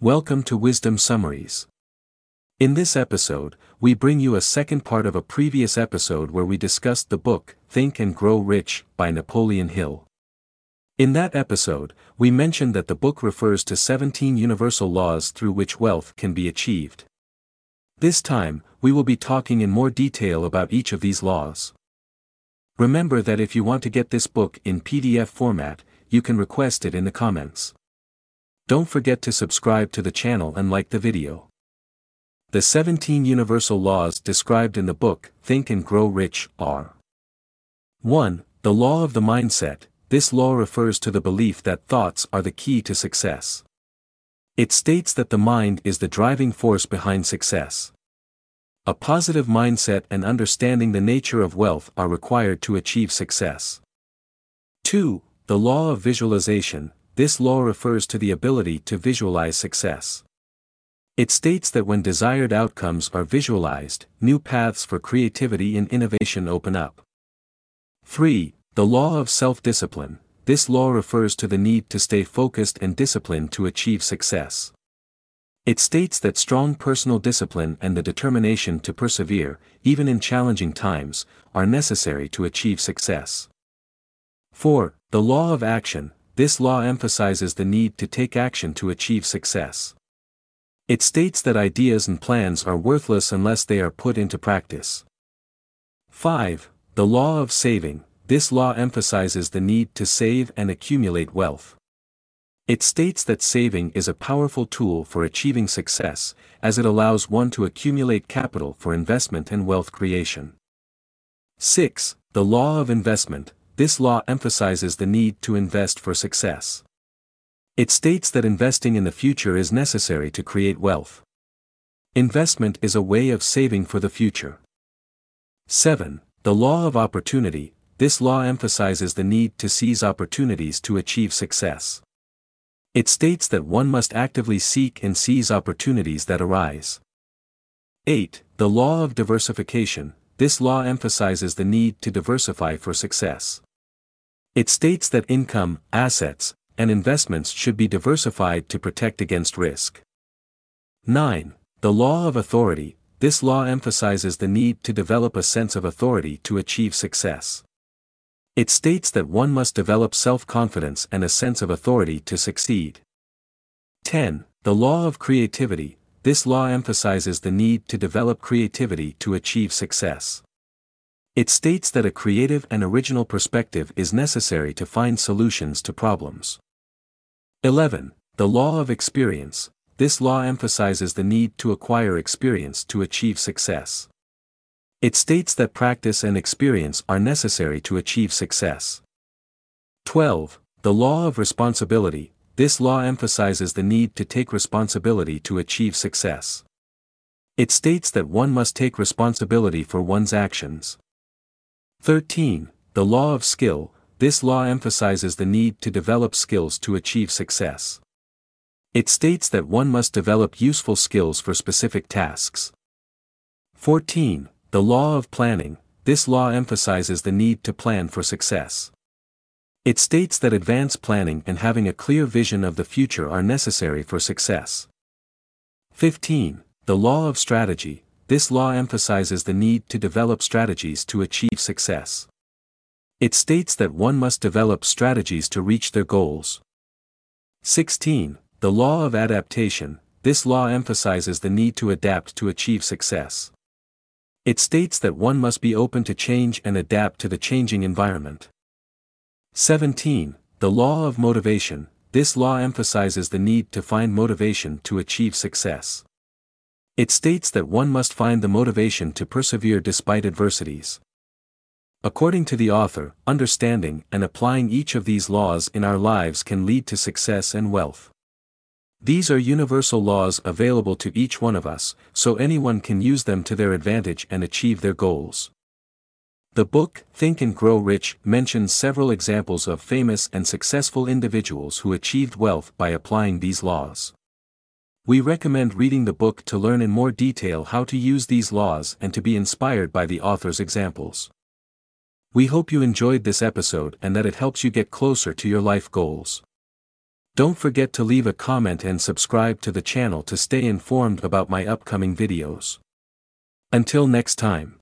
Welcome to Wisdom Summaries. In this episode, we bring you a second part of a previous episode where we discussed the book, Think and Grow Rich, by Napoleon Hill. In that episode, we mentioned that the book refers to 17 universal laws through which wealth can be achieved. This time, we will be talking in more detail about each of these laws. Remember that if you want to get this book in PDF format, you can request it in the comments. Don't forget to subscribe to the channel and like the video. The 17 universal laws described in the book, Think and Grow Rich, are 1. The law of the mindset, this law refers to the belief that thoughts are the key to success. It states that the mind is the driving force behind success. A positive mindset and understanding the nature of wealth are required to achieve success. 2. The law of visualization, this law refers to the ability to visualize success. It states that when desired outcomes are visualized, new paths for creativity and innovation open up. 3. The law of self-discipline, this law refers to the need to stay focused and disciplined to achieve success. It states that strong personal discipline and the determination to persevere, even in challenging times, are necessary to achieve success. 4. The law of action, this law emphasizes the need to take action to achieve success. It states that ideas and plans are worthless unless they are put into practice. 5. The law of saving, this law emphasizes the need to save and accumulate wealth. It states that saving is a powerful tool for achieving success, as it allows one to accumulate capital for investment and wealth creation. 6. The law of investment, this law emphasizes the need to invest for success. It states that investing in the future is necessary to create wealth. Investment is a way of saving for the future. 7. The law of opportunity, this law emphasizes the need to seize opportunities to achieve success. It states that one must actively seek and seize opportunities that arise. 8. The law of diversification, this law emphasizes the need to diversify for success. It states that income, assets, and investments should be diversified to protect against risk. 9. The law of authority, this law emphasizes the need to develop a sense of authority to achieve success. It states that one must develop self-confidence and a sense of authority to succeed. 10. The law of creativity, this law emphasizes the need to develop creativity to achieve success. It states that a creative and original perspective is necessary to find solutions to problems. 11. The law of experience, this law emphasizes the need to acquire experience to achieve success. It states that practice and experience are necessary to achieve success. 12. The law of responsibility, this law emphasizes the need to take responsibility to achieve success. It states that one must take responsibility for one's actions. 13. The law of skill, this law emphasizes the need to develop skills to achieve success. It states that one must develop useful skills for specific tasks. 14. The law of planning, this law emphasizes the need to plan for success. It states that advanced planning and having a clear vision of the future are necessary for success. 15. The law of strategy, this law emphasizes the need to develop strategies to achieve success. It states that one must develop strategies to reach their goals. 16. The law of adaptation, this law emphasizes the need to adapt to achieve success. It states that one must be open to change and adapt to the changing environment. 17. The law of motivation, this law emphasizes the need to find motivation to achieve success. It states that one must find the motivation to persevere despite adversities. According to the author, understanding and applying each of these laws in our lives can lead to success and wealth. These are universal laws available to each one of us, so anyone can use them to their advantage and achieve their goals. The book, Think and Grow Rich, mentions several examples of famous and successful individuals who achieved wealth by applying these laws. We recommend reading the book to learn in more detail how to use these laws and to be inspired by the author's examples. We hope you enjoyed this episode and that it helps you get closer to your life goals. Don't forget to leave a comment and subscribe to the channel to stay informed about my upcoming videos. Until next time.